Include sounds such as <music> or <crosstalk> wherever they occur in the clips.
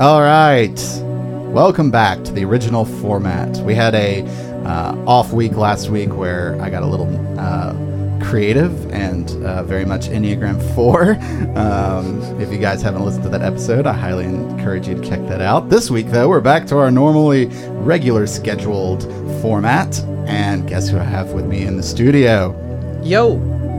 All right. Welcome back to the original format. We had a uh, off week last week where I got a little uh, creative and uh, very much Enneagram 4. <laughs> Um, if you guys haven't listened to that episode, I highly encourage you to check that out. This week, though, we're back to our normally regular scheduled format. And guess who I have with me in the studio? Yo,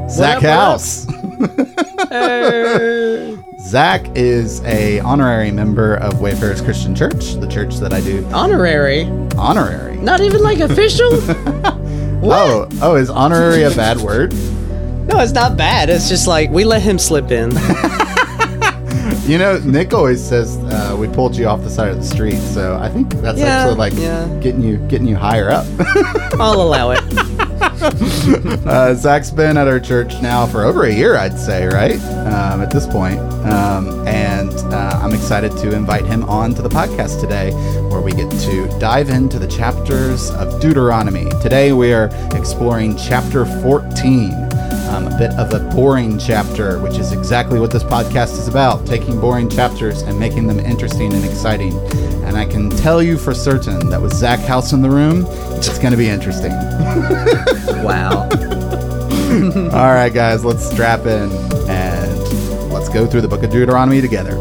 Zach up, what up? <laughs> Zach is a honorary member of Wayfarers Christian Church, the church that I do honorary, honorary. not even like official. <laughs> Oh, oh, is honorary a bad word? No, it's not bad. It's just like we let him slip in. <laughs> You know, Nick always says uh, we pulled you off the side of the street, so I think that's Yeah, actually like yeah. getting you getting you higher up. <laughs> I'll allow it. <laughs> uh, Zach's been at our church now for over a year, I'd say, right? Um, at this point, um, and uh, I'm excited to invite him on to the podcast today, where we get to dive into the chapters of Deuteronomy. Today, we are exploring chapter 14. Um, a bit of a boring chapter, which is exactly what this podcast is about taking boring chapters and making them interesting and exciting. And I can tell you for certain that with Zach House in the room, it's going to be interesting. <laughs> Wow. All right, guys, let's strap in and let's go through the book of Deuteronomy together.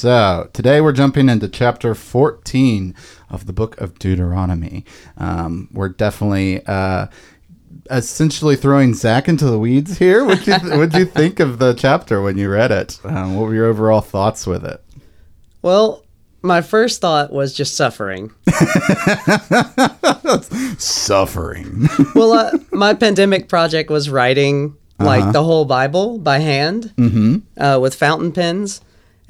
So today we're jumping into chapter 14 of the book of Deuteronomy. Um, we're definitely uh, essentially throwing Zach into the weeds here. What'd you, what'd you think of the chapter when you read it? Um, what were your overall thoughts with it? Well, my first thought was just suffering. <laughs> Suffering. <laughs> Well, uh, my pandemic project was writing like the whole Bible by hand uh, with fountain pens,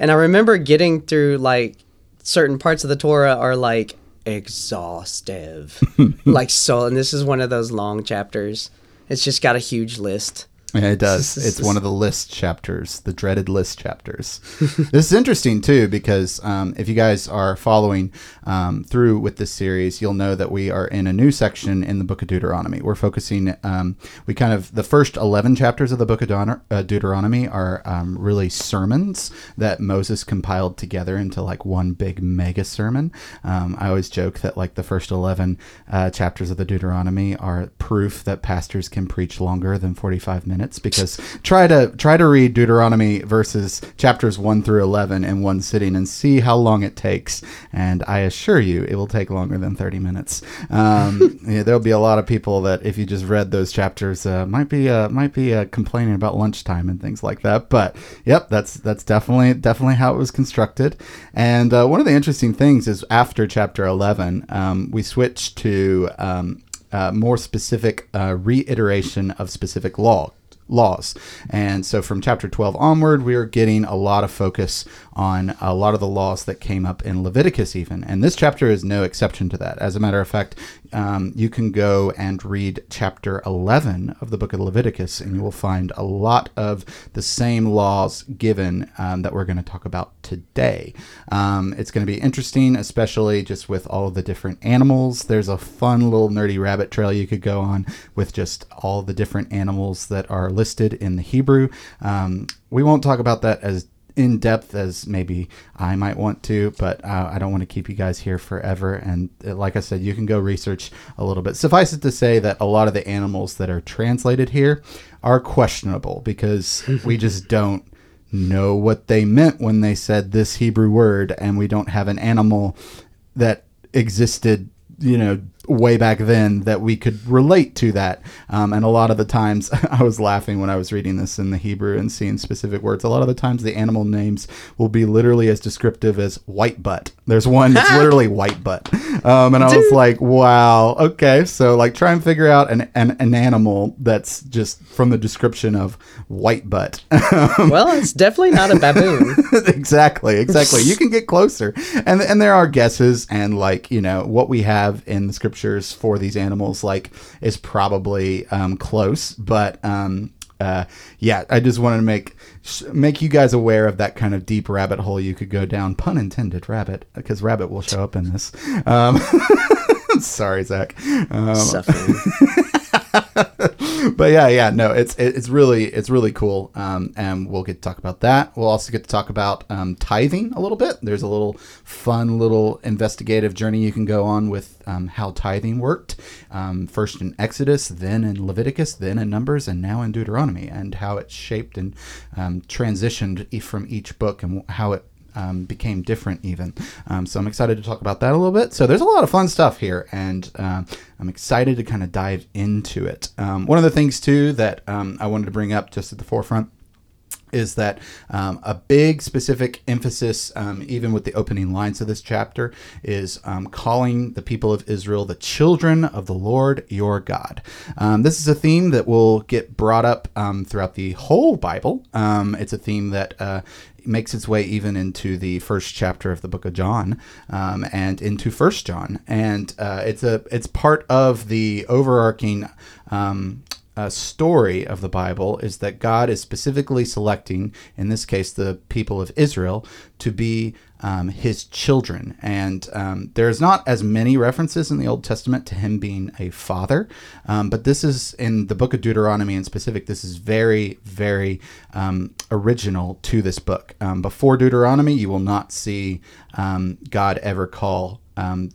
and I remember getting through like certain parts of the Torah are like exhaustive, <laughs> like so. And this is one of those long chapters. It's just got a huge list. Yeah, it does. <laughs> It's one of the list chapters, the dreaded list chapters. <laughs> this is interesting too because um, if you guys are following um, through with this series, you'll know that we are in a new section in the Book of Deuteronomy. We're focusing. Um, we kind of the first eleven chapters of the Book of Deut- uh, Deuteronomy are um, really sermons that Moses compiled together into like one big mega sermon. Um, I always joke that like the first eleven uh, chapters of the Deuteronomy are proof that pastors can preach longer than forty-five minutes because try to try to read Deuteronomy verses chapters 1 through 11 in one sitting and see how long it takes. And I assure you it will take longer than 30 minutes. Um, <laughs> yeah, there'll be a lot of people that if you just read those chapters uh, might be uh, might be uh, complaining about lunchtime and things like that. But yep that's that's definitely definitely how it was constructed. And uh, one of the interesting things is after chapter 11 um, we switched to um, uh, more specific uh, reiteration of specific law laws. And so from chapter 12 onward, we are getting a lot of focus on a lot of the laws that came up in Leviticus, even. And this chapter is no exception to that. As a matter of fact, um, you can go and read chapter 11 of the book of Leviticus, and you will find a lot of the same laws given um, that we're going to talk about today. Um, it's going to be interesting, especially just with all the different animals. There's a fun little nerdy rabbit trail you could go on with just all the different animals that are listed in the Hebrew. Um, we won't talk about that as in depth as maybe I might want to, but uh, I don't want to keep you guys here forever. And uh, like I said, you can go research a little bit. Suffice it to say that a lot of the animals that are translated here are questionable because <laughs> we just don't know what they meant when they said this Hebrew word, and we don't have an animal that existed, you know, way back then that we could relate to that. Um, and a lot of the times, <laughs> I was laughing when I was reading this in the Hebrew and seeing specific words. A lot of the times, the animal names will be literally as descriptive as white butt. There's one that's <laughs> literally white butt. Um, and I was like, wow, okay. So, like, try and figure out an, an, an animal that's just from the description of white butt. <laughs> well, it's definitely not a baboon. exactly, exactly. You can get closer. And, and there are guesses, and, like, you know, what we have in the for these animals, like, is probably um, close. But, um, uh, yeah, I just wanted to make make you guys aware of that kind of deep rabbit hole you could go down. Pun intended, rabbit, because rabbit will show up in this. Um, <laughs> sorry, Zach. Um, <laughs> <laughs> but yeah, yeah, no, it's it's really it's really cool, um, and we'll get to talk about that. We'll also get to talk about um, tithing a little bit. There's a little fun little investigative journey you can go on with um, how tithing worked, um, first in Exodus, then in Leviticus, then in Numbers, and now in Deuteronomy, and how it shaped and um, transitioned from each book and how it um, became different even. Um, so I'm excited to talk about that a little bit. So there's a lot of fun stuff here, and uh, I'm excited to kind of dive into it. Um, one of the things too that um, I wanted to bring up just at the forefront is that um, a big specific emphasis, um, even with the opening lines of this chapter, is um, calling the people of Israel the children of the Lord your God. Um, this is a theme that will get brought up throughout the whole Bible. It's a theme that uh, makes its way even into the first chapter of the book of John and into First John, and uh, it's a it's part of the overarching uh, story of the Bible is that God is specifically selecting, in this case, the people of Israel, to be um, his children. And um, there's not as many references in the Old Testament to him being a father, um, but this is in the book of Deuteronomy in specific. This is very, very um, original to this book. Um, before Deuteronomy, you will not see um, God ever call um,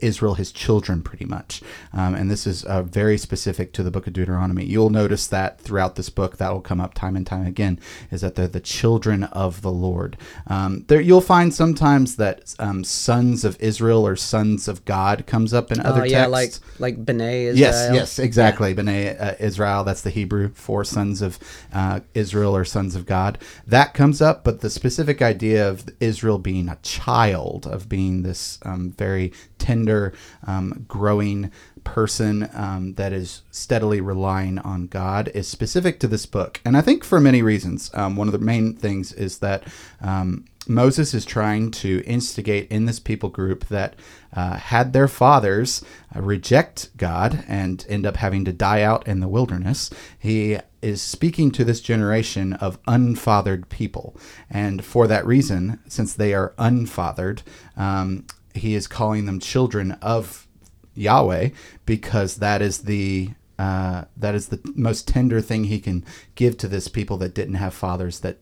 Israel his children, pretty much. Um, and this is uh, very specific to the book of Deuteronomy. You'll notice that throughout this book, that will come up time and time again, is that they're the children of the Lord. Um, there, you'll find sometimes that um, sons of Israel or sons of God comes up in uh, other yeah, texts. like like B'nai Israel. Yes, yes, exactly. Yeah. B'nai uh, Israel. That's the Hebrew for sons of uh, Israel or sons of God. That comes up, but the specific idea of Israel being a child, of being this um, very tender, um, growing person um, that is steadily relying on God is specific to this book. And I think for many reasons. Um, one of the main things is that um, Moses is trying to instigate in this people group that uh, had their fathers uh, reject God and end up having to die out in the wilderness. He is speaking to this generation of unfathered people. And for that reason, since they are unfathered, um, he is calling them children of Yahweh because that is the uh, that is the most tender thing he can give to this people that didn't have fathers that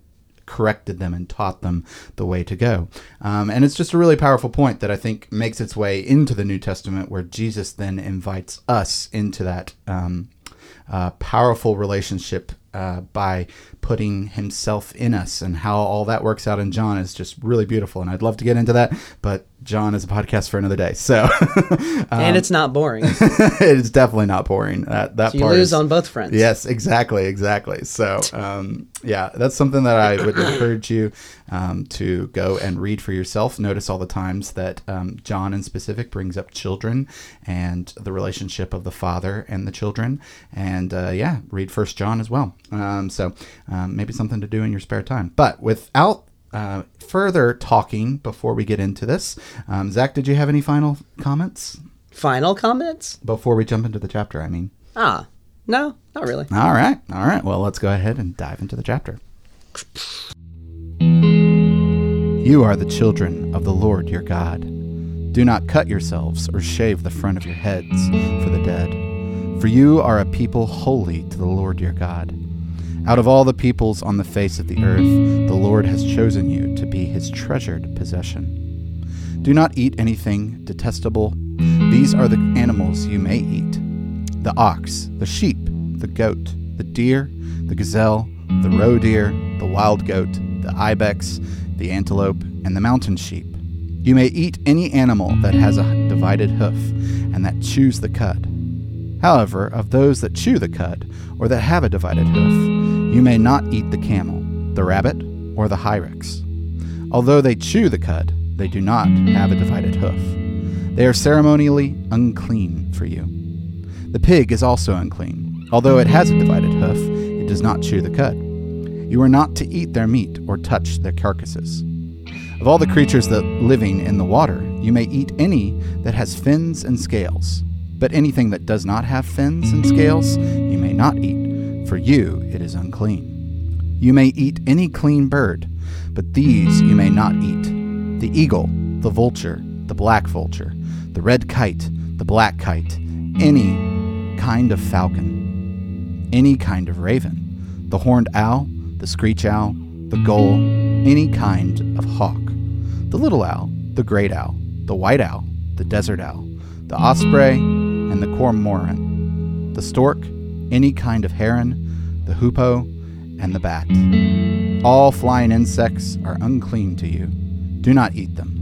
corrected them and taught them the way to go. Um, and it's just a really powerful point that I think makes its way into the New Testament, where Jesus then invites us into that um, uh, powerful relationship uh, by putting himself in us and how all that works out in John is just really beautiful. And I'd love to get into that, but John is a podcast for another day. So, <laughs> um, and it's not boring. <laughs> it's definitely not boring. That that so you part lose is, on both fronts. Yes, exactly, exactly. So, um, yeah, that's something that I would encourage you um, to go and read for yourself. Notice all the times that um, John, in specific, brings up children and the relationship of the father and the children. And uh, yeah, read First John as well. Um, so um, maybe something to do in your spare time. But without uh, further talking before we get into this, um, Zach, did you have any final comments? Final comments? Before we jump into the chapter, I mean. Ah, no, not really. All right, all right. Well, let's go ahead and dive into the chapter. You are the children of the Lord your God. Do not cut yourselves or shave the front of your heads for the dead, for you are a people holy to the Lord your God. Out of all the peoples on the face of the earth, the Lord has chosen you to be his treasured possession. Do not eat anything detestable. These are the animals you may eat the ox, the sheep, the goat, the deer, the gazelle, the roe deer, the wild goat, the ibex, the antelope, and the mountain sheep, You may eat any animal that has a divided hoof and that chews the cud. However, of those that chew the cud, or that have a divided hoof, you may not eat the camel, the rabbit, or the hyrax. Although they chew the cud, they do not have a divided hoof. They are ceremonially unclean for you. The pig is also unclean. Although it has a divided hoof, it does not chew the cud. You are not to eat their meat or touch their carcasses. Of all the creatures that living in the water, you may eat any that has fins and scales. But anything that does not have fins and scales, you may not eat. For you it is unclean. You may eat any clean bird, but these you may not eat the eagle, the vulture, the black vulture, the red kite, the black kite, any kind of falcon, any kind of raven, the horned owl, the screech owl, the gull, any kind of hawk, the little owl, the great owl, the white owl, the desert owl, the osprey, and the cormorant, the stork, any kind of heron, the hoopoe, and the bat. All flying insects are unclean to you. Do not eat them.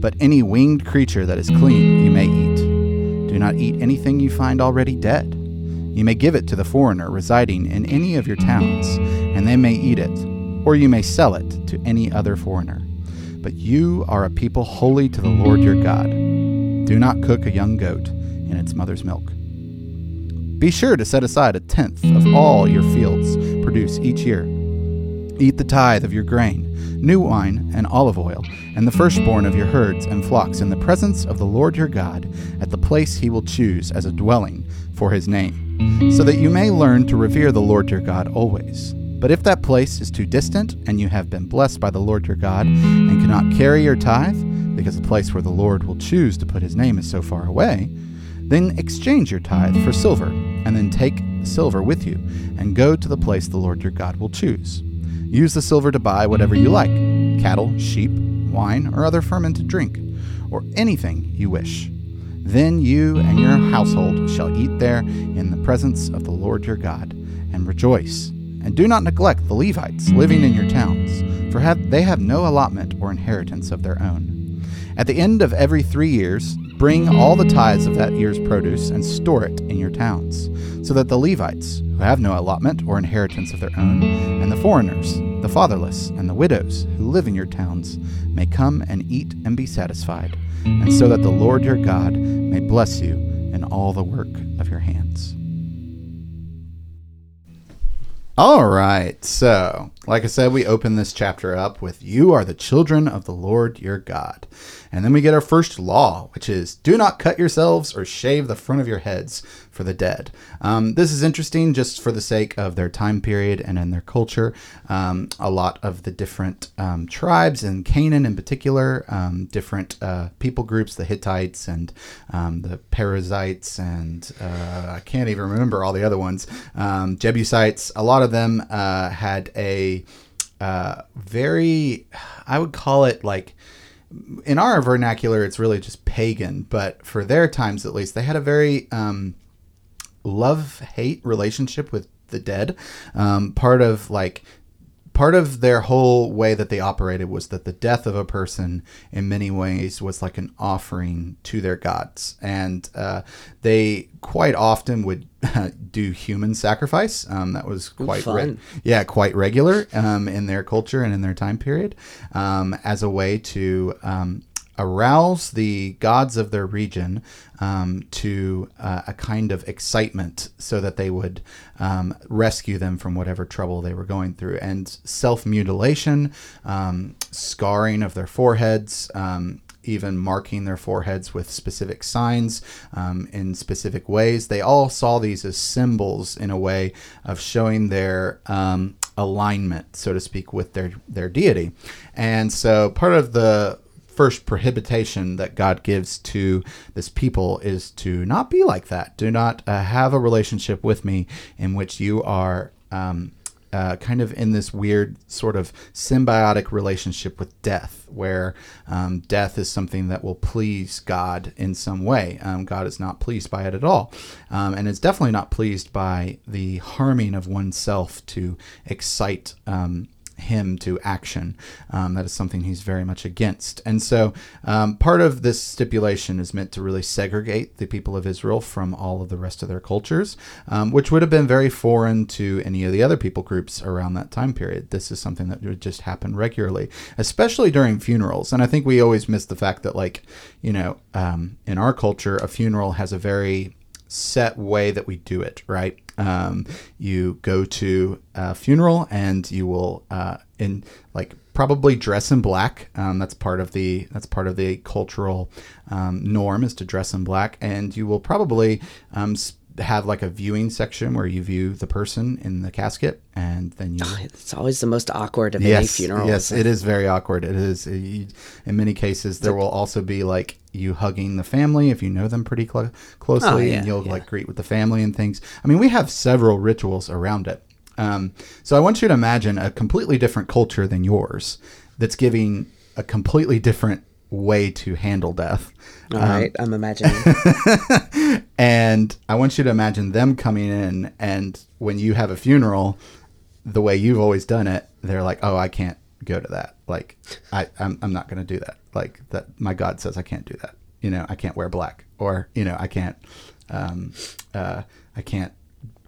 But any winged creature that is clean you may eat. Do not eat anything you find already dead. You may give it to the foreigner residing in any of your towns, and they may eat it, or you may sell it to any other foreigner. But you are a people holy to the Lord your God. Do not cook a young goat in its mother's milk. Be sure to set aside a tenth of all your fields produce each year Eat the tithe of your grain, new wine, and olive oil, and the firstborn of your herds and flocks in the presence of the Lord your God, at the place he will choose as a dwelling for his name, so that you may learn to revere the Lord your God always. But if that place is too distant, and you have been blessed by the Lord your God, and cannot carry your tithe, because the place where the Lord will choose to put his name is so far away, then exchange your tithe for silver, and then take silver with you, and go to the place the Lord your God will choose. Use the silver to buy whatever you like cattle, sheep, wine, or other fermented drink, or anything you wish. Then you and your household shall eat there in the presence of the Lord your God, and rejoice. And do not neglect the Levites living in your towns, for have, they have no allotment or inheritance of their own. At the end of every three years, bring all the tithes of that year's produce and store it in your towns, so that the Levites, who have no allotment or inheritance of their own, and the foreigners, the fatherless, and the widows who live in your towns may come and eat and be satisfied, and so that the Lord your God may bless you in all the work of your hands. All right, so like I said, we open this chapter up with You are the children of the Lord your God. And then we get our first law, which is do not cut yourselves or shave the front of your heads for the dead. Um, this is interesting just for the sake of their time period and in their culture. Um, a lot of the different um, tribes in Canaan, in particular, um, different uh, people groups, the Hittites and um, the Perizzites, and uh, I can't even remember all the other ones, um, Jebusites, a lot of them uh, had a uh, very, I would call it like, in our vernacular, it's really just pagan, but for their times at least, they had a very um, love hate relationship with the dead. Um, part of like part of their whole way that they operated was that the death of a person in many ways was like an offering to their gods. And uh, they quite often would <laughs> do human sacrifice. Um, that was quite re- yeah quite regular um, in their culture and in their time period um, as a way to um, arouse the gods of their region um, to uh, a kind of excitement so that they would um, rescue them from whatever trouble they were going through. And self mutilation, um, scarring of their foreheads, um, even marking their foreheads with specific signs um, in specific ways. They all saw these as symbols in a way of showing their um, alignment, so to speak, with their, their deity. And so part of the first prohibition that God gives to this people is to not be like that. Do not uh, have a relationship with me in which you are um, uh, kind of in this weird sort of symbiotic relationship with death, where um, death is something that will please God in some way. Um, God is not pleased by it at all, um, and is definitely not pleased by the harming of oneself to excite um, him to action. Um, that is something he's very much against. And so um, part of this stipulation is meant to really segregate the people of Israel from all of the rest of their cultures, um, which would have been very foreign to any of the other people groups around that time period. This is something that would just happen regularly, especially during funerals. And I think we always miss the fact that, like, you know, um, in our culture, a funeral has a very set way that we do it, right? Um, you go to a funeral and you will uh, in like probably dress in black. Um, that's part of the that's part of the cultural um, norm is to dress in black, and you will probably um, have like a viewing section where you view the person in the casket, and then you. Oh, it's always the most awkward of yes, any funeral. Yes, it is very awkward. It is. in many cases, there will also be like you hugging the family if you know them pretty cl- closely, oh, yeah, and you'll yeah. like greet with the family and things. I mean, we have several rituals around it. Um, so I want you to imagine a completely different culture than yours that's giving a completely different way to handle death. All um, right, I'm imagining. <laughs> and I want you to imagine them coming in, and when you have a funeral, the way you've always done it, they're like, "Oh, I can't go to that. Like, I, I'm, I'm not going to do that. Like that, my God says I can't do that. You know, I can't wear black, or you know, I can't, um, uh, I can't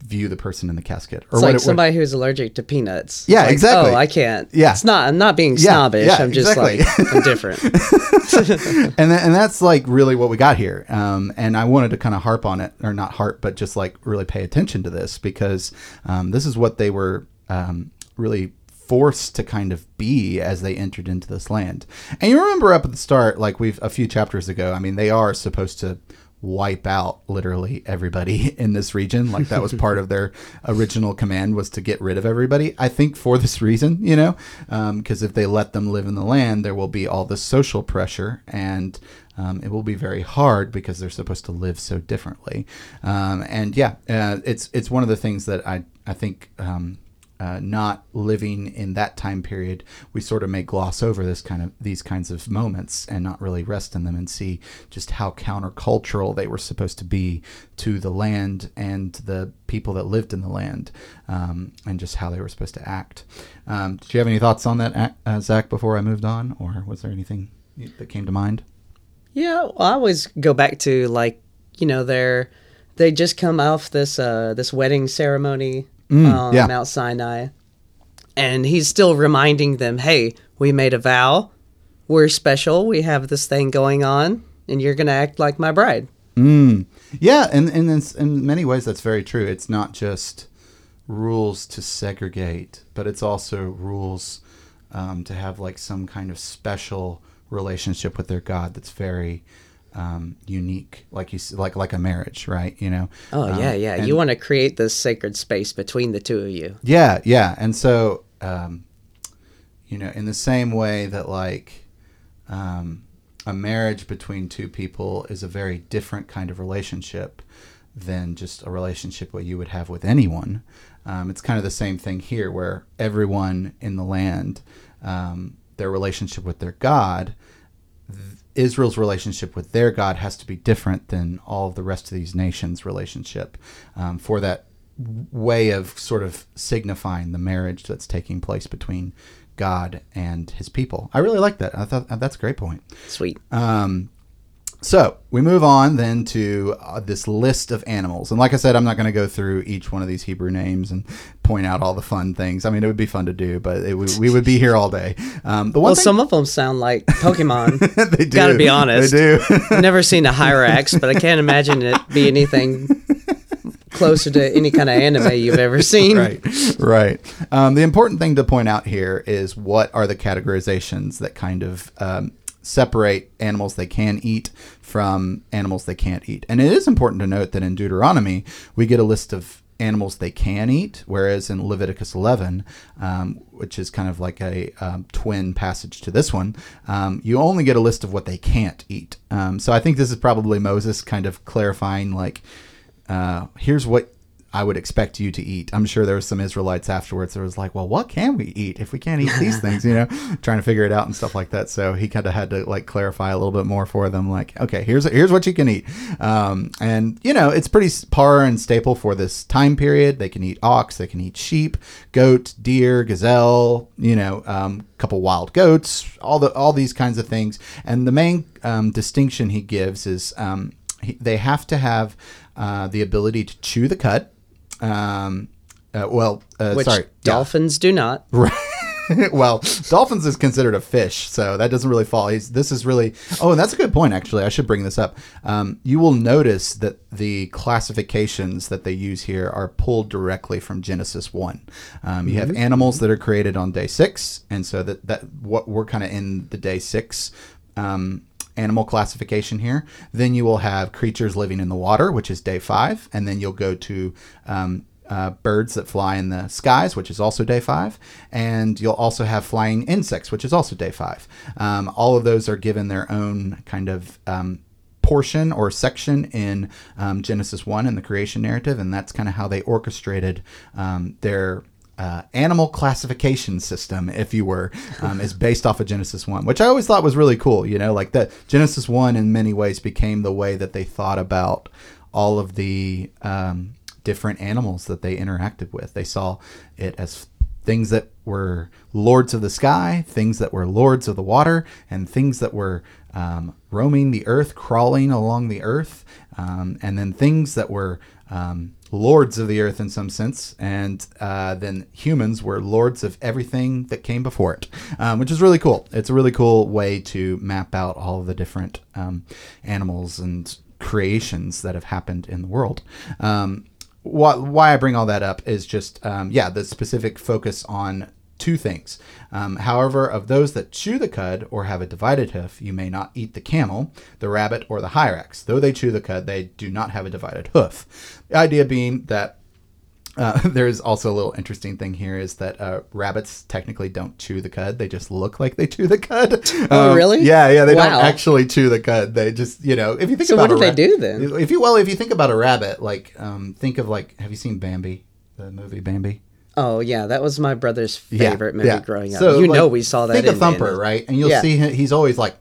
view the person in the casket. Or it's like it, somebody who's allergic to peanuts. Yeah, like, exactly. Oh, I can't. Yeah, it's not. I'm not being snobbish. Yeah, yeah, I'm just exactly. like I'm different. <laughs> and th- and that's like really what we got here. Um, and I wanted to kind of harp on it, or not harp, but just like really pay attention to this because um, this is what they were um, really forced to kind of be as they entered into this land. And you remember up at the start, like we've a few chapters ago. I mean, they are supposed to wipe out literally everybody <laughs> in this region like that was part of their original command was to get rid of everybody i think for this reason you know because um, if they let them live in the land there will be all this social pressure and um, it will be very hard because they're supposed to live so differently um, and yeah uh, it's it's one of the things that i i think um, uh, not living in that time period, we sort of may gloss over this kind of these kinds of moments and not really rest in them and see just how countercultural they were supposed to be to the land and the people that lived in the land, um, and just how they were supposed to act. Um, did you have any thoughts on that, uh, Zach? Before I moved on, or was there anything that came to mind? Yeah, well, I always go back to like you know they're they just come off this uh, this wedding ceremony mm, on yeah. Mount Sinai. And he's still reminding them, hey, we made a vow. We're special. We have this thing going on, and you're going to act like my bride. Mm. Yeah, and, and in, in many ways, that's very true. It's not just rules to segregate, but it's also rules um, to have like some kind of special relationship with their God that's very um, unique, like you like like a marriage, right? You know. Oh yeah, um, yeah. And, you want to create this sacred space between the two of you. Yeah, yeah. And so, um, you know, in the same way that like um, a marriage between two people is a very different kind of relationship than just a relationship what you would have with anyone. Um, it's kind of the same thing here, where everyone in the land, um, their relationship with their God. Th- Israel's relationship with their God has to be different than all of the rest of these nations' relationship um, for that way of sort of signifying the marriage that's taking place between God and his people. I really like that. I thought that's a great point. Sweet. Um, so we move on then to uh, this list of animals. And like I said, I'm not going to go through each one of these Hebrew names and point out all the fun things. I mean, it would be fun to do, but it, we would be here all day. Um, the one well, thing- some of them sound like <laughs> Pokemon. <laughs> they do. Gotta be honest. They do. I've never seen a Hyrax, but I can't imagine it be anything <laughs> closer to any kind of anime you've ever seen. Right, right. Um, the important thing to point out here is what are the categorizations that kind of um, separate animals they can eat from animals they can't eat. And it is important to note that in Deuteronomy, we get a list of animals they can eat, whereas in Leviticus 11, um, which is kind of like a um, twin passage to this one, um, you only get a list of what they can't eat. Um, so I think this is probably Moses kind of clarifying, like, uh, here's what I would expect you to eat. I'm sure there was some Israelites afterwards that was like, well, what can we eat if we can't eat these <laughs> things? You know, trying to figure it out and stuff like that. So he kind of had to like clarify a little bit more for them. Like, okay, here's here's what you can eat. Um, and you know, it's pretty par and staple for this time period. They can eat ox, they can eat sheep, goat, deer, gazelle. You know, um, couple wild goats, all the all these kinds of things. And the main um, distinction he gives is um, he, they have to have uh, the ability to chew the cud. Um, uh, well, uh, Which sorry, dolphins do not. <laughs> Right. well, dolphins is considered a fish, so that doesn't really fall. He's, this is really. Oh, and that's a good point. Actually, I should bring this up. Um, you will notice that the classifications that they use here are pulled directly from Genesis one. Um, you have animals that are created on day six, and so that that what we're kind of in the day six. Um, animal classification here. Then you will have creatures living in the water, which is day five, and then you'll go to um, uh, birds that fly in the skies, which is also day five, and you'll also have flying insects, which is also day five. Um, all of those are given their own kind of um, portion or section in um, Genesis 1 in the creation narrative, and that's kind of how they orchestrated um, their uh, animal classification system, if you were, um, is based off of Genesis 1, which I always thought was really cool. You know, like that Genesis 1 in many ways became the way that they thought about all of the um, different animals that they interacted with. They saw it as things that were lords of the sky, things that were lords of the water, and things that were um, roaming the earth, crawling along the earth, um, and then things that were um, lords of the earth in some sense, and uh, then humans were lords of everything that came before it, um, which is really cool. It's a really cool way to map out all the different um, animals and creations that have happened in the world. Um, why, why I bring all that up is just, um, yeah, the specific focus on two things. Um, however, of those that chew the cud or have a divided hoof, you may not eat the camel, the rabbit, or the hyrax. Though they chew the cud, they do not have a divided hoof. The idea being that uh, <laughs> there's also a little interesting thing here is that uh, rabbits technically don't chew the cud; they just look like they chew the cud. <laughs> Oh, really? Yeah, yeah. They Wow. don't actually chew the cud. They just, you know, if you think about So about what do a they do then? If you well, if you think about a rabbit, like um, think of like, have you seen Bambi, the movie Bambi? Oh yeah, that was my brother's Yeah, favorite movie yeah. growing up. So, you like, know we saw that. Think in of Thumper, right? And you'll Yeah. see him, he's always like,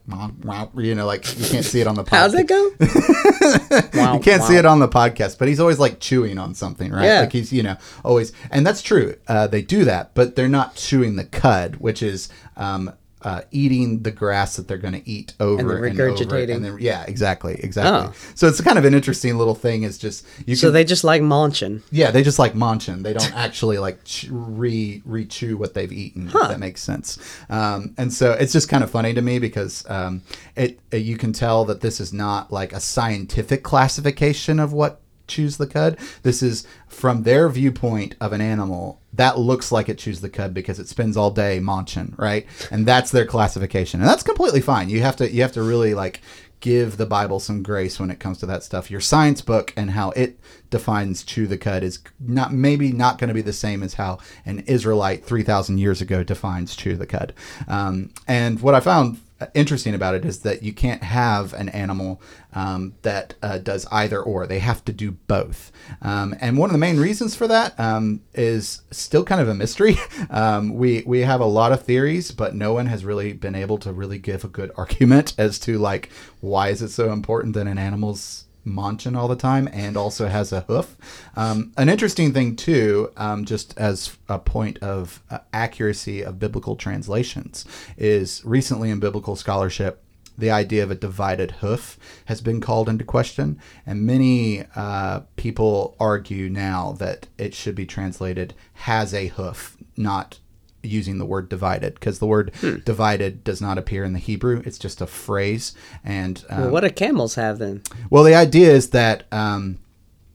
you know, like you can't see it on the podcast. How's it go? <laughs> You can't see it on the podcast, but he's always like chewing on something, right? Yeah. Like he's, you know, always, and that's true. Uh, they do that, but they're not chewing the cud, which is um, uh, eating the grass that they're going to eat over And and, over. regurgitating. And then, yeah, exactly, exactly. Oh. So it's kind of an interesting little thing. Is just you So can, they just like munching. yeah, they just like munching. They don't actually like ch- re re chew what they've eaten. If that makes sense. Um, and so it's just kind of funny to me because um, it uh, you can tell that this is not like a scientific classification of what chews the cud. This is from their viewpoint of an animal that looks like it chews the cud because it spends all day munching, right? And that's their classification, and that's completely fine. You have to you have to really like give the Bible some grace when it comes to that stuff. Your science book and how it defines chew the cud is not maybe not going to be the same as how an Israelite three thousand years ago defines chew the cud. Um, and what I found interesting about it is that you can't have an animal um, that uh, does either or. They have to do both. Um, and one of the main reasons for that um, is still kind of a mystery. <laughs> Um, we we have a lot of theories, but no one has really been able to really give a good argument <laughs> as to like why is it so important that an animal's munching all the time and also has a hoof. Um, an interesting thing too, um, just as a point of uh, accuracy of biblical translations, is recently in biblical scholarship. The idea of a divided hoof has been called into question, and many uh, people argue now that it should be translated has a hoof, not using the word divided, because the word divided does not appear in the Hebrew. It's just a phrase, and um, Well, what do camels have then? well, the idea is that um,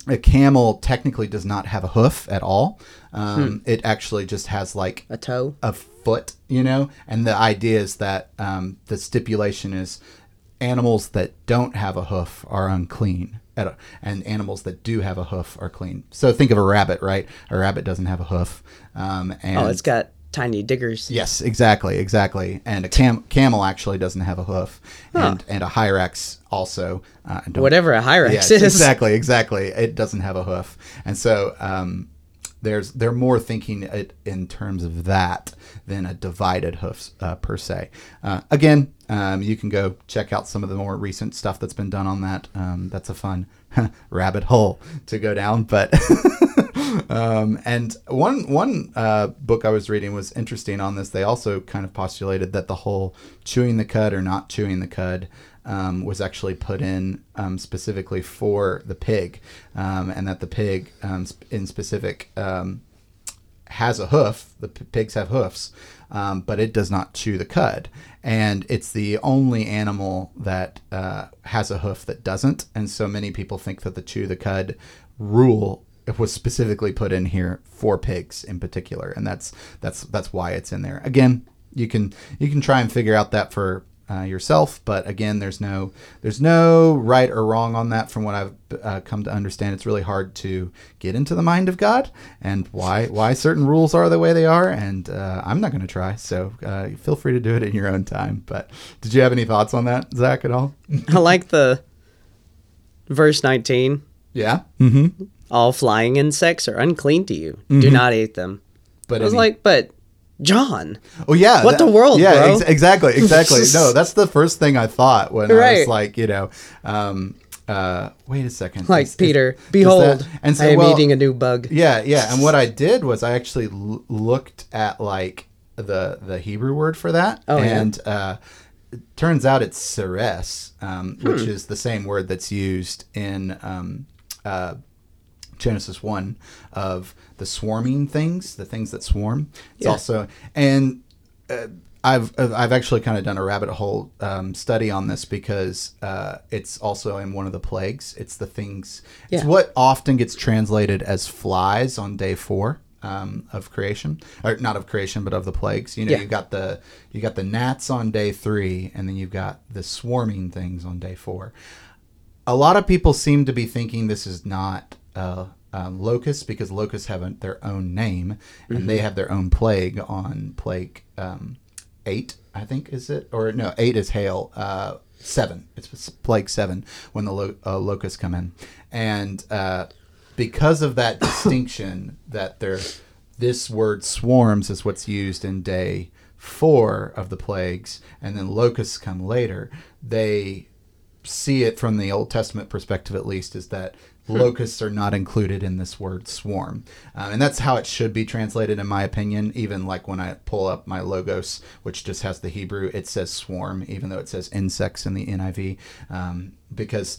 a camel technically does not have a hoof at all. Um, It actually just has like A toe? a foot, you know. And the idea is that um, the stipulation is animals that don't have a hoof are unclean. at a- And animals that do have a hoof are clean. So think of a rabbit, right? A rabbit doesn't have a hoof. Um, and Oh, it's got tiny diggers. Yes, exactly, exactly. And a cam- camel actually doesn't have a hoof, and and a hyrax also. Uh, Whatever a hyrax Yes, is. exactly, exactly. It doesn't have a hoof, and so um, there's they're more thinking it in terms of that than a divided hoof uh, per se. Uh, again, um, you can go check out some of the more recent stuff that's been done on that. Um, that's a fun <laughs> rabbit hole to go down, but. <laughs> Um, and one one uh, book I was reading was interesting on this. They also kind of postulated that the whole chewing the cud or not chewing the cud um, was actually put in um, specifically for the pig, um, and that the pig um, in specific um, has a hoof. The p- pigs have hoofs, um, but it does not chew the cud. And it's the only animal that uh, has a hoof that doesn't. And so many people think that the chew the cud rule was specifically put in here for pigs in particular, and that's that's that's why it's in there. Again, you can you can try and figure out that for uh, yourself, but again, there's no there's no right or wrong on that. From what I've uh, come to understand, it's really hard to get into the mind of God and why why certain rules are the way they are. And uh, I'm not going to try, so uh, feel free to do it in your own time. But did you have any thoughts on that, Zach, at all? <laughs> I like the verse 19. Yeah. Mm-hmm. All flying insects are unclean to you. Do not eat them. But I was any- like, but John, Oh yeah, What the world, Yeah, bro? ex- exactly, <laughs> exactly. no, that's the first thing I thought when I was like, you know, um, uh, wait a second, like Is- is- Peter, does behold, that- and so I am well, eating a new bug. Yeah, yeah. And what I <laughs> did was I actually l- looked at like the the Hebrew word for that, Oh, yeah? and uh, it turns out it's seres, um, Hmm. which is the same word that's used in um, uh, Genesis one of the swarming things, the things that swarm. It's Yeah. also and. Uh, I've I've actually kind of done a rabbit hole um, study on this because uh, it's also in one of the plagues. It's the things. It's what often gets translated as flies on day four um, of creation, or not of creation, but of the plagues. You know, Yeah. you got the you got the gnats on day three, and then you've got the swarming things on day four. A lot of people seem to be thinking this is not. Uh, um, locusts because locusts have a, their own name and they have their own plague on plague um, eight, I think is it, or no, eight is hail. Uh, seven, it's plague seven when the lo- uh, locusts come in, and uh, because of that <coughs> distinction, that there, this word swarms is what's used in day four of the plagues, and then locusts come later. They see it from the Old Testament perspective, at least, is that locusts are not included in this word swarm. Um, and that's how it should be translated, in my opinion. Even like when I pull up my Logos, which just has the Hebrew, it says swarm, even though it says insects in the NIV. Um, because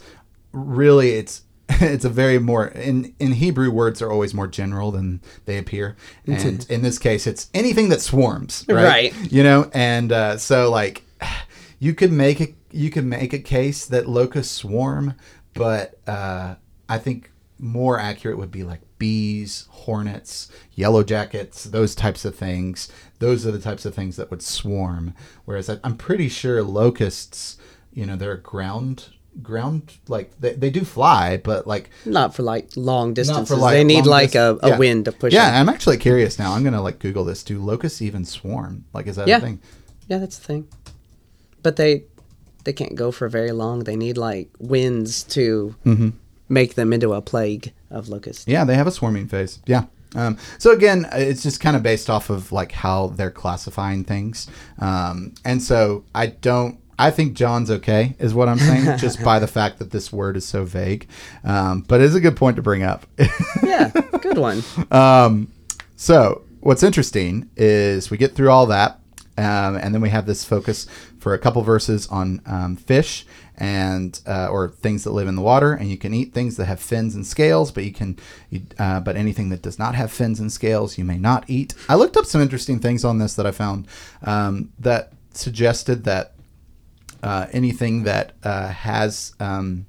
really, it's. <laughs> It's a very more in in Hebrew words are always more general than they appear, and in this case, it's anything that swarms, right? Right. You know, and uh, so like <sighs> you could make a you could make a case that locusts swarm, but uh, I think more accurate would be like bees, hornets, yellow jackets, those types of things. Those are the types of things that would swarm. Whereas I, I'm pretty sure locusts, you know, they're ground ground like they, they do fly, but like Not for like long distances. like, they need like a, a yeah. wind to push Yeah, them. I'm actually curious now. I'm gonna like Google this. Do locusts even swarm? Like, is that Yeah. a thing? Yeah, that's the thing. But they they can't go for very long. They need like winds to Mm-hmm. Make them into a plague of locusts. Yeah, they have a swarming phase. Yeah. Um, so again, it's just kind of based off of like how they're classifying things, um, and so I don't. I think John's okay, is what I'm saying, <laughs> just by the fact that this word is so vague. Um, but it's a good point to bring up. <laughs> Yeah, good one. Um, so what's interesting is we get through all that, um, and then we have this focus for a couple verses on um, fish and uh, or things that live in the water, and you can eat things that have fins and scales, but you can, you, uh, but anything that does not have fins and scales, you may not eat. I looked up some interesting things on this that I found um, that suggested that uh, anything that uh, has um,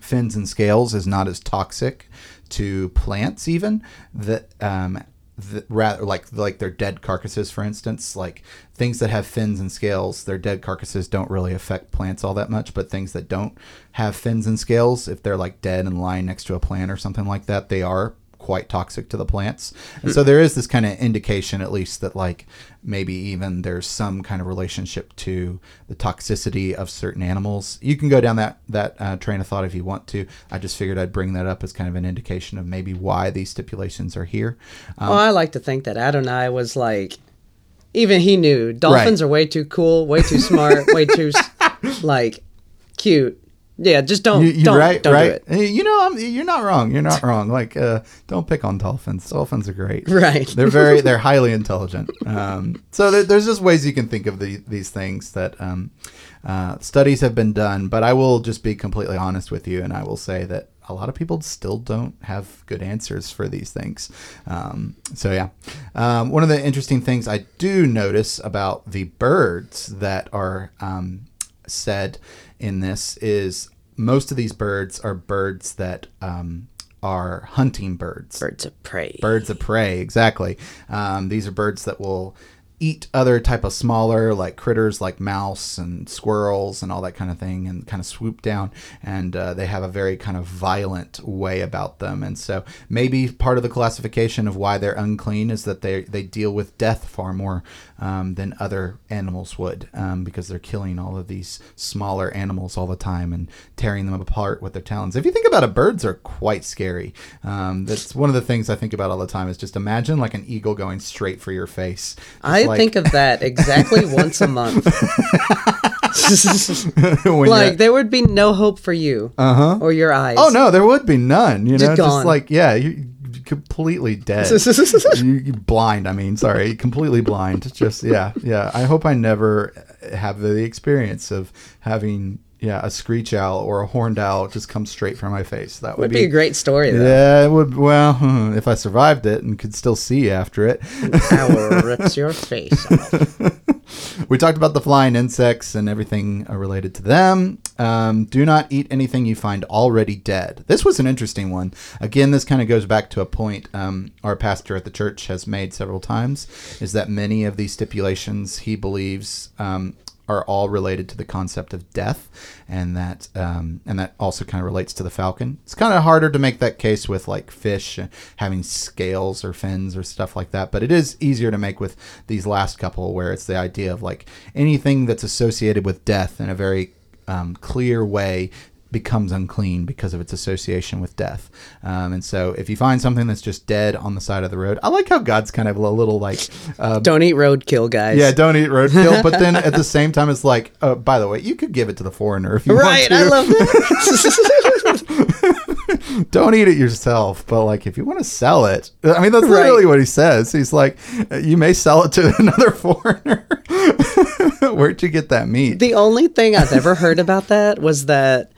fins and scales is not as toxic to plants even that um th- rather like like their dead carcasses for instance like things that have fins and scales their dead carcasses don't really affect plants all that much but things that don't have fins and scales if they're like dead and lying next to a plant or something like that they are quite toxic to the plants. And so there is this kind of indication, at least, that like maybe even there's some kind of relationship to the toxicity of certain animals. You can go down that that uh, train of thought if you want to. I just figured I'd bring that up as kind of an indication of maybe why these stipulations are here. Um, well, I like to think that Adonai was like, even he knew dolphins Right. are way too cool, way too smart, way too <laughs> like cute. Yeah, just don't, you, you don't, right, don't right. do You know, I'm, you're not wrong. You're not <laughs> wrong. Like, uh, don't pick on dolphins. Dolphins are great. Right. They're very, they're <laughs> highly intelligent. Um, so there, there's just ways you can think of the, these things that um, uh, studies have been done. But I will just be completely honest with you, and I will say that a lot of people still don't have good answers for these things. Um, so yeah, um, one of the interesting things I do notice about the birds that are um, said in this is most of these birds are birds that um, are hunting birds. Birds of prey. Birds of prey, exactly. Um, these are birds that will eat other type of smaller like critters like mouse and squirrels and all that kind of thing and kind of swoop down. And uh, they have a very kind of violent way about them. And so maybe part of the classification of why they're unclean is that they they deal with death far more um, than other animals would um, because they're killing all of these smaller animals all the time and tearing them apart with their talons. If you think about it birds are quite scary. Um, that's one of the things i think about all the time is just imagine like an eagle going straight for your face. I like- think of that exactly <laughs> once a month. <laughs> like there would be no hope for you uh-huh or your eyes. oh no there would be none you know just, gone. like yeah you you're completely dead <laughs> you blind i mean sorry completely blind just yeah yeah i hope i never have the experience of having yeah a screech owl or a horned owl just come straight from my face that would, would be a great story though. yeah it would well hmm, <laughs> if i survived it and could still see after it Owl <laughs> rips your face off. <laughs> we talked about the flying insects and everything uh, related to them. Um, do not eat anything you find already dead. This was an interesting one. Again, this kind of goes back to a point um, our pastor at the church has made several times is that many of these stipulations he believes um, are all related to the concept of death, and that um, and that also kind of relates to the falcon. It's kind of harder to make that case with like fish uh, having scales or fins or stuff like that, but it is easier to make with these last couple, where it's the idea of like anything that's associated with death in a very um, clear way becomes unclean because of its association with death. Um, and so if you find something that's just dead on the side of the road, I like how God's kind of a little like uh, Don't eat roadkill, guys. yeah, don't eat roadkill. But then at the <laughs> same time, it's like, uh, by the way, you could give it to the foreigner if you Right, want to. Right, I love that. <laughs> don't eat it yourself, but like if you want to sell it, I mean that's Right. literally what he says. He's like, you may sell it to <laughs> another foreigner. Where'd you get that meat? the only thing I've ever heard about that was that,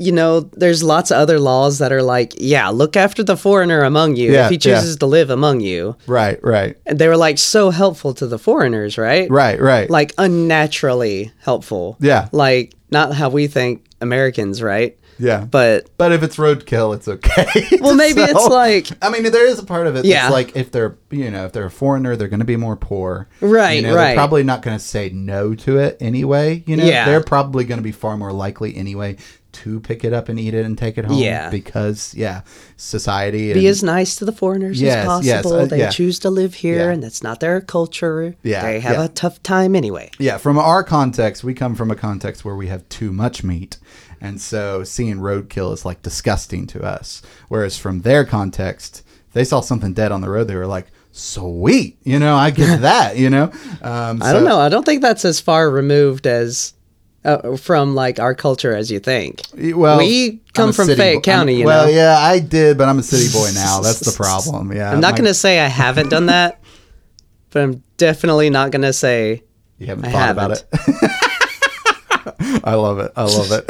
you know, there's lots of other laws that are like, yeah, look after the foreigner among you Yeah, if he yeah. chooses to live among you. right, right, And they were like so helpful to the foreigners, right? right, right. Like unnaturally helpful. Yeah. Like not how we think Americans, right? yeah, But But if it's roadkill, it's okay. <laughs> Well, maybe it's like- I mean, there is a part of it. Yeah. that's like if they're, you know, if they're a foreigner, they're going to be more poor. Right, You know, right. They're probably not going to say no to it anyway. You know, Yeah. they're probably going to be far more likely anyway to pick it up and eat it and take it home. Yeah. Because yeah, society. be as nice to the foreigners Yes, as yes, possible. uh, they yeah. choose to live here, Yeah. and that's not their culture. Yeah, they have yeah. a tough time anyway. Yeah, from our context, we come from a context where we have too much meat. And so seeing roadkill is like disgusting to us. Whereas from their context, they saw something dead on the road, they were like, sweet, you know, I get <laughs> that, you know? Um, I don't know. I don't think that's as far removed as uh, from like our culture as you think. Well, We come from Fayette bo- I'm- County, you well, know. yeah, I did, but I'm a city boy now. <laughs> That's the problem. Yeah, I'm not my- going to say I haven't done that, but I'm definitely not going to say You haven't I thought about haven't. it. <laughs> I love it. I love it.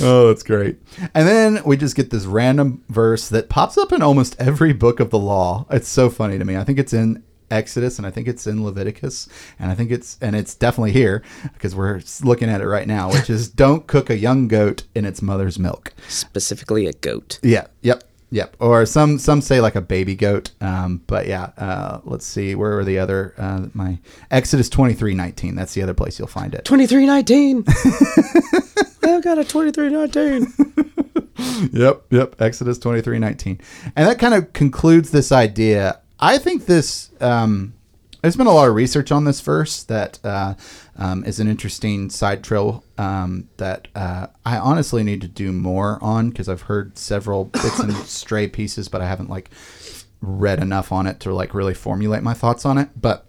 <laughs> oh, that's great. And then we just get this random verse that pops up in almost every book of the law. It's so funny to me. I think it's in Exodus and I think it's in Leviticus and I think it's and it's definitely here because we're looking at it right now, which is <laughs> don't cook a young goat in its mother's milk. specifically a goat. Yeah. Yep. Yep. Or some some say like a baby goat. Um, but yeah. Uh, let's see. Where are the other? Uh, my Exodus twenty three nineteen. That's the other place you'll find it. 2319. <laughs> I've got a 2319. <laughs> yep, yep. Exodus twenty three nineteen, and that kind of concludes this idea. I think this. Um, there's been a lot of research on this verse that uh, um, is an interesting side trail um, that uh, I honestly need to do more on because I've heard several bits and <laughs> stray pieces, but I haven't like read enough on it to like really formulate my thoughts on it. But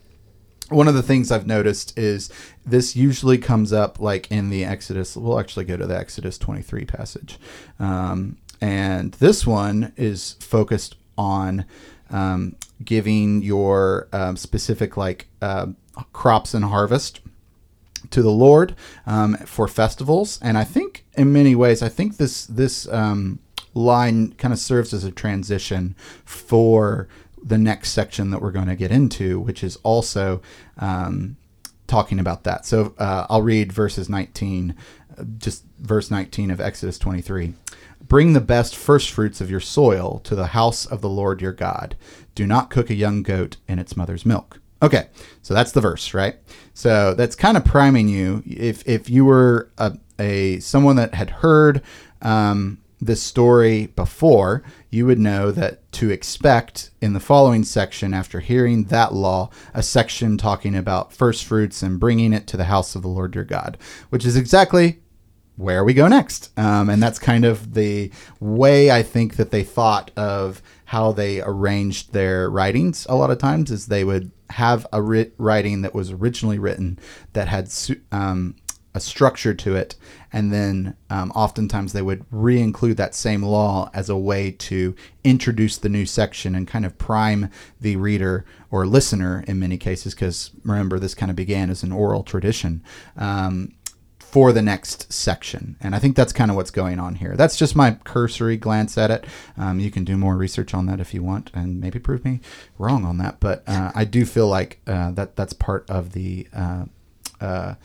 one of the things I've noticed is this usually comes up like in the Exodus. We'll actually go to the Exodus 23 passage. Um, and this one is focused on um, giving your um, specific like uh, crops and harvest to the Lord um, for festivals. And I think in many ways, I think this this um, line kind of serves as a transition for the next section that we're going to get into, which is also um, talking about that. So uh, I'll read verses 19, just verse 19 of Exodus 23. Bring the best first fruits of your soil to the house of the Lord your God. Do not cook a young goat in its mother's milk. Okay, so that's the verse, right? So that's kind of priming you. If if you were a, a someone that had heard um, this story before, you would know that to expect in the following section, after hearing that law, a section talking about first fruits and bringing it to the house of the Lord your God, which is exactly where we go next. Um, and that's kind of the way I think that they thought of how they arranged their writings a lot of times is they would have a writ- writing that was originally written that had um, a structure to it, and then um, oftentimes they would re-include that same law as a way to introduce the new section and kind of prime the reader or listener in many cases, because remember this kind of began as an oral tradition. Um, for the next section. And I think that's kind of what's going on here. That's just my cursory glance at it. Um, you can do more research on that if you want, and maybe prove me wrong on that. But uh, I do feel like uh, that that's part of the uh, uh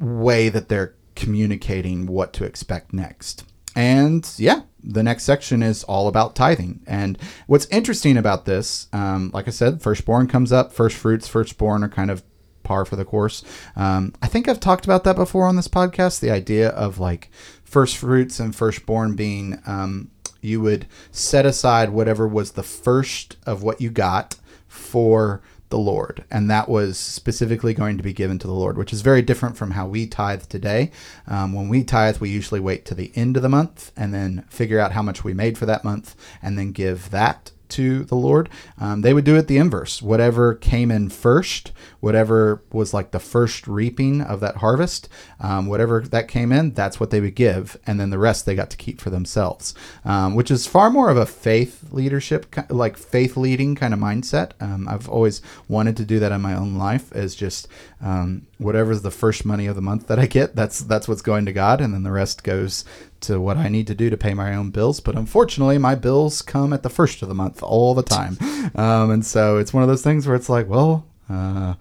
way that they're communicating what to expect next. And yeah, the next section is all about tithing. And what's interesting about this, um, like I said, firstborn comes up, first fruits, firstborn are kind of par for the course. Um, I think I've talked about that before on this podcast the idea of like first fruits and firstborn being um, you would set aside whatever was the first of what you got for the Lord. And that was specifically going to be given to the Lord, which is very different from how we tithe today. Um, when we tithe, we usually wait to the end of the month and then figure out how much we made for that month and then give that to the Lord. Um, they would do it the inverse. Whatever came in first, whatever was like the first reaping of that harvest, um, whatever that came in, that's what they would give. And then the rest they got to keep for themselves, um, which is far more of a faith leadership, like faith leading kind of mindset. Um, I've always wanted to do that in my own life, as just um, whatever's the first money of the month that I get, that's that's what's going to God, and then the rest goes to what I need to do to pay my own bills. But unfortunately, my bills come at the first of the month all the time. <laughs> Um, and so it's one of those things where it's like, well, uh,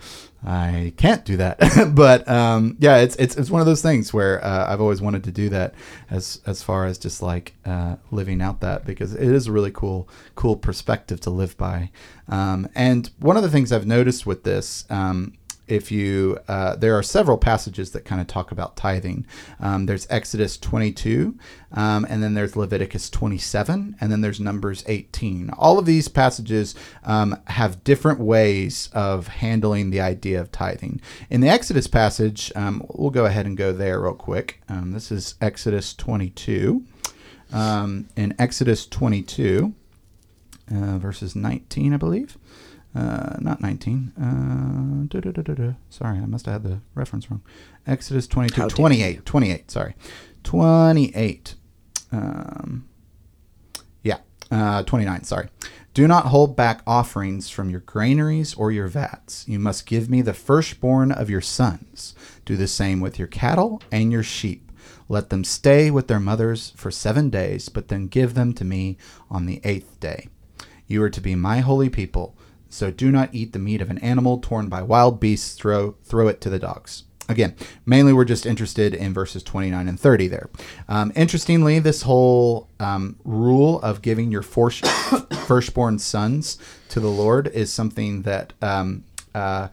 I can't do that. <laughs> but um, yeah, it's, it's it's one of those things where uh, I've always wanted to do that as as far as just like uh, living out that because it is a really cool cool perspective to live by. Um, and one of the things I've noticed with this um, if you uh, there are several passages that kind of talk about tithing. Um, there's exodus 22 um, and then there's leviticus 27 and then there's numbers 18 all of these passages um, have different ways of handling the idea of tithing. In the exodus passage um, we'll go ahead and go there real quick. Um, this is exodus 22 um, in exodus 22 uh, verses 19 i believe uh, not 19. Uh, sorry, I must have had the reference wrong. Exodus 22, 28. 28, sorry. 28. Um, yeah, uh, 29, sorry. Do not hold back offerings from your granaries or your vats. You must give me the firstborn of your sons. Do the same with your cattle and your sheep. Let them stay with their mothers for seven days, but then give them to me on the eighth day. You are to be my holy people so do not eat the meat of an animal torn by wild beasts, throw, throw it to the dogs. Again, mainly we're just interested in verses 29 and 30 there. Um, interestingly, this whole um, rule of giving your first, <coughs> firstborn sons to the Lord is something that um, uh,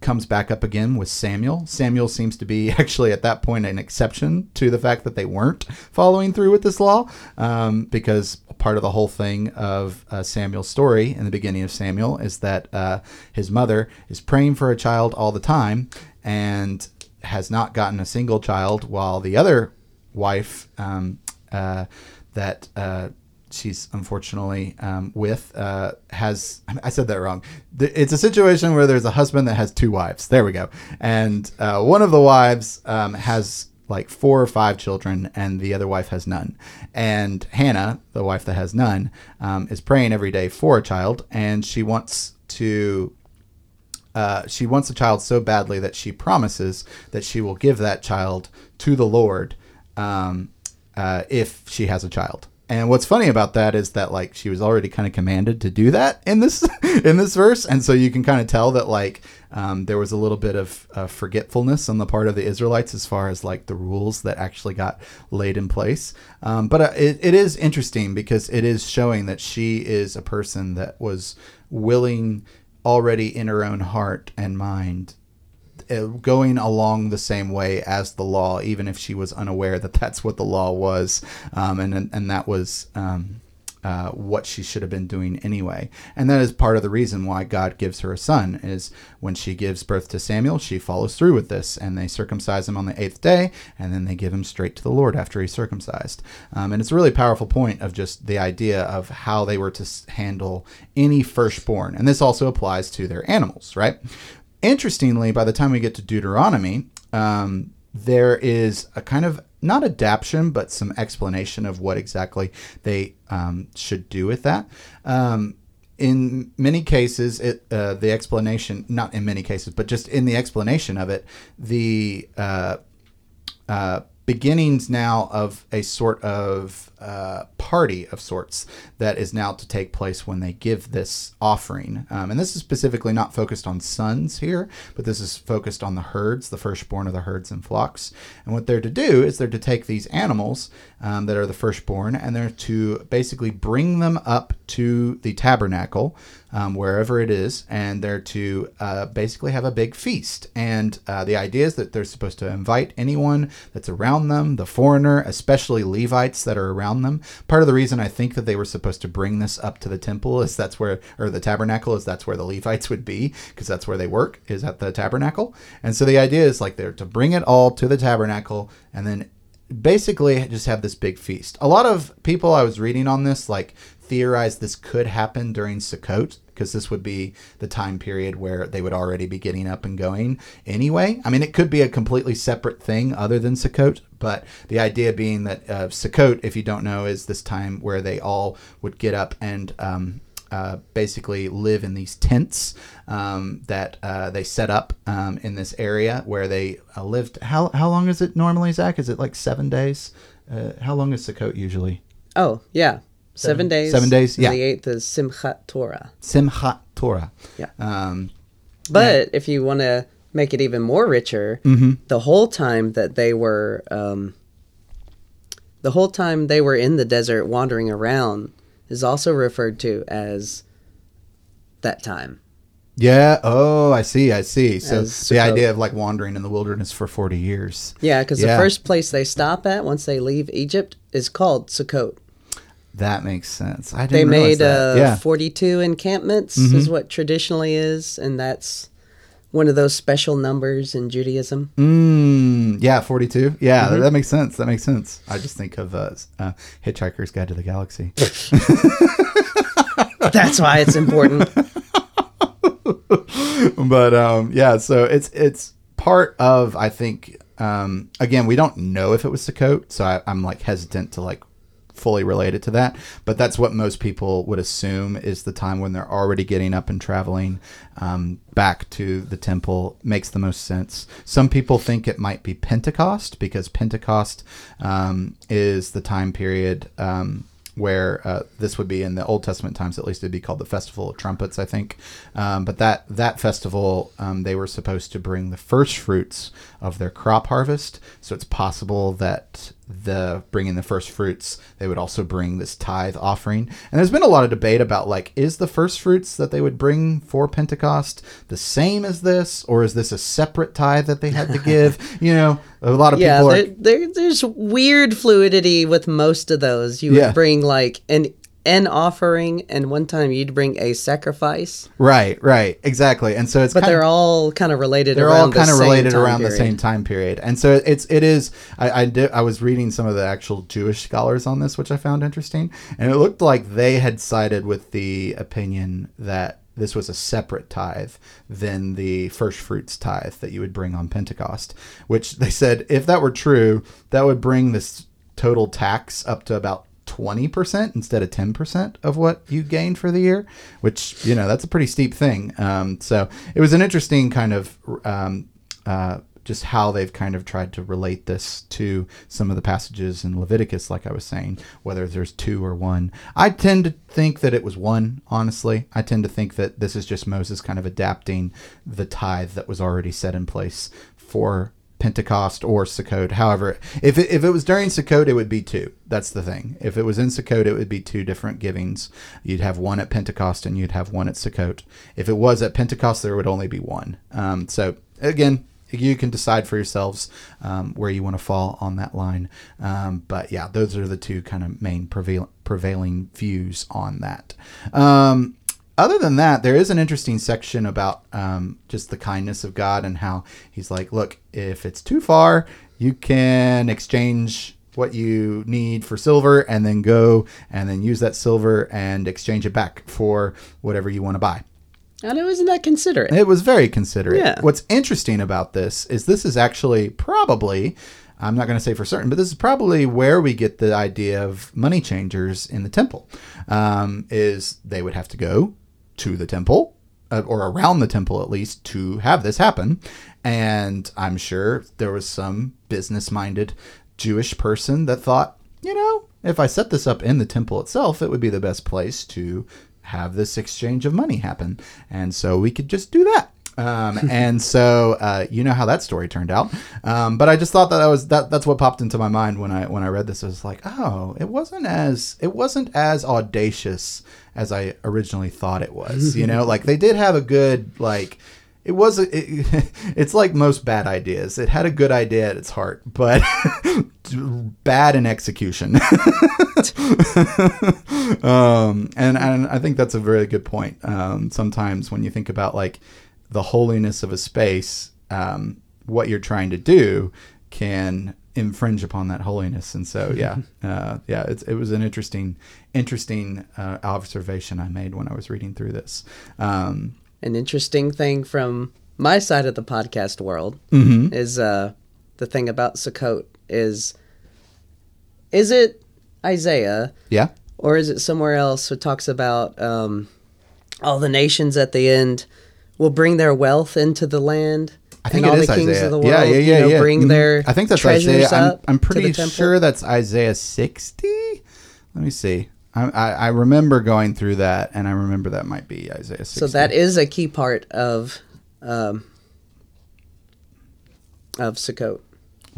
comes back up again with Samuel. Samuel seems to be <laughs> actually at that point an exception to the fact that they weren't following through with this law, um, because part of the whole thing of uh, Samuel's story in the beginning of Samuel is that uh, his mother is praying for a child all the time and has not gotten a single child, while the other wife um, uh, that uh, she's unfortunately um, with uh, has <laughs> I said that wrong. It's a situation where there's a husband that has two wives. There we go. And uh, one of the wives um, has like four or five children, and the other wife has none. And Hannah, the wife that has none, um, is praying every day for a child, and she wants to. Uh, she wants a child so badly that she promises that she will give that child to the Lord um, uh, if she has a child. And what's funny about that is that like she was already kind of commanded to do that in this <laughs> in this verse, and so you can kind of tell that like um, there was a little bit of uh, forgetfulness on the part of the Israelites as far as like the rules that actually got laid in place. Um, but uh, it, it is interesting because it is showing that she is a person that was willing already in her own heart and mind uh, going along the same way as the law, even if she was unaware that that's what the law was, um, and and that was um, uh, what she should have been doing anyway. And that is part of the reason why God gives her a son. Is when she gives birth to Samuel, she follows through with this, and they circumcise him on the eighth day, and then they give him straight to the Lord after he's circumcised. Um, and it's a really powerful point of just the idea of how they were to handle any firstborn, and this also applies to their animals, right? Interestingly, by the time we get to Deuteronomy, um, there is a kind of not adaptation, but some explanation of what exactly they um, should do with that. Um, in many cases, it uh, the explanation not in many cases, but just in the explanation of it, the uh, uh, beginnings now of a sort of uh, party of sorts that is now to take place when they give this offering. Um, and this is specifically not focused on sons here, but this is focused on the herds, the firstborn of the herds and flocks. And what they're to do is they're to take these animals um, that are the firstborn and they're to basically bring them up to the tabernacle um, wherever it is, and they're to uh, basically have a big feast. And uh, the idea is that they're supposed to invite anyone that's around them, the foreigner, especially Levites that are around them. Part of the reason I think that they were supposed to bring this up to the temple is that's where, or the tabernacle is that's where the Levites would be, because that's where they work, is at the tabernacle. And so the idea is like they're to bring it all to the tabernacle and then basically just have this big feast. A lot of people I was reading on this like theorized this could happen during Sukkot because this would be the time period where they would already be getting up and going anyway. I mean, it could be a completely separate thing other than Sukkot, but the idea being that uh, Sukkot, if you don't know, is this time where they all would get up and um, uh, basically live in these tents um, that uh, they set up um, in this area where they uh, lived. How, how long is it normally, Zach? Is it like seven days? Uh, how long is Sukkot usually? Oh, yeah. Seven, days. Seven days. Yeah. The eighth is Simchat Torah. Simchat Torah. Yeah. Um, but yeah. if you want to make it even more richer, mm-hmm. the whole time that they were, um, the whole time they were in the desert wandering around, is also referred to as that time. Yeah. Oh, I see. I see. So the idea of like wandering in the wilderness for 40 years. Yeah, because yeah. the first place they stop at once they leave Egypt is called Sukkot. That makes sense. I didn't They made uh, yeah. 42 encampments, mm-hmm. is what traditionally is, and that's one of those special numbers in Judaism. Mm, yeah, 42. Yeah, mm-hmm. that, that, makes sense. That makes sense. I just think of uh, uh, Hitchhiker's Guide to the Galaxy. <laughs> that's why it's important. <laughs> but um, yeah, so it's it's part of I think um, again we don't know if it was Sukkot, so I, I'm like hesitant to like fully related to that, but that's what most people would assume is the time when they're already getting up and traveling um, back to the temple. Makes the most sense. Some people think it might be Pentecost because Pentecost um, is the time period. Um, where uh, this would be in the Old Testament times, at least it'd be called the Festival of Trumpets, I think. Um, but that that festival, um, they were supposed to bring the first fruits of their crop harvest. So it's possible that the bringing the first fruits, they would also bring this tithe offering. And there's been a lot of debate about like, is the first fruits that they would bring for Pentecost the same as this, or is this a separate tithe that they had to give? <laughs> you know, a lot of yeah, people are. there, there, there's weird fluidity with most of those. You would Yeah. bring like an an offering, and one time you'd bring a sacrifice, Right, right, exactly. And so it's but they're of, all kind of related. they're around all the kind of same related time around the period. same time period. And so it's it is. I I, did, I was reading some of the actual Jewish scholars on this, which I found interesting, and it looked like they had sided with the opinion that this was a separate tithe than the first fruits tithe that you would bring on Pentecost. Which they said, if that were true, that would bring this total tax up to about 20% instead of 10% of what you gained for the year, which, you know, that's a pretty steep thing. Um, so it was an interesting kind of um, uh, just how they've kind of tried to relate this to some of the passages in Leviticus, like I was saying, whether there's two or one. I tend to think that it was one, honestly. I tend to think that this is just Moses kind of adapting the tithe that was already set in place for Pentecost or Sukkot. However, if it, if it was during Sukkot, it would be two. That's the thing. If it was in Sukkot, it would be two different givings. You'd have one at Pentecost and you'd have one at Sukkot. If it was at Pentecost, there would only be one. Um, so again, you can decide for yourselves um, where you want to fall on that line. Um, but yeah, those are the two kind of main prevail- prevailing views on that. Um, other than that, there is an interesting section about um, just the kindness of God and how He's like, look, if it's too far, you can exchange what you need for silver and then go and then use that silver and exchange it back for whatever you want to buy. I know, isn't that considerate? It was very considerate. Yeah. What's interesting about this is this is actually probably, I'm not going to say for certain, but this is probably where we get the idea of money changers in the temple. Um, is they would have to go to the temple uh, or around the temple at least to have this happen. And I'm sure there was some business minded Jewish person that thought, you know, if I set this up in the temple itself, it would be the best place to have this exchange of money happen. And so we could just do that. Um, and so uh, you know how that story turned out. Um, but I just thought that, was that that's what popped into my mind when I when I read this. I was like, oh, it wasn't as it wasn't as audacious as I originally thought it was. You know, like they did have a good like it was it, <laughs> it's like most bad ideas. It had a good idea at its heart, but <laughs> bad in execution. <laughs> um, and and I think that's a very good point. Um, sometimes when you think about like the holiness of a space, um, what you're trying to do can infringe upon that holiness. And so, <laughs> yeah, uh, yeah, it's, it was an interesting, interesting uh, observation I made when I was reading through this. Um, An interesting thing from my side of the podcast world mhm. is uh, the thing about Sukkot is is it Isaiah Yeah. or is it somewhere else who talks about um, all the nations at the end will bring their wealth into the land? I think and it all is the kings Isaiah. of the world, yeah, yeah, yeah, you know, yeah. bring Mhm. their I think that's Isaiah. I'm, I'm pretty sure that's Isaiah 60. Let me see. I, I, I remember going through that, and I remember that might be Isaiah 60. So that is a key part of um, of Sukkot.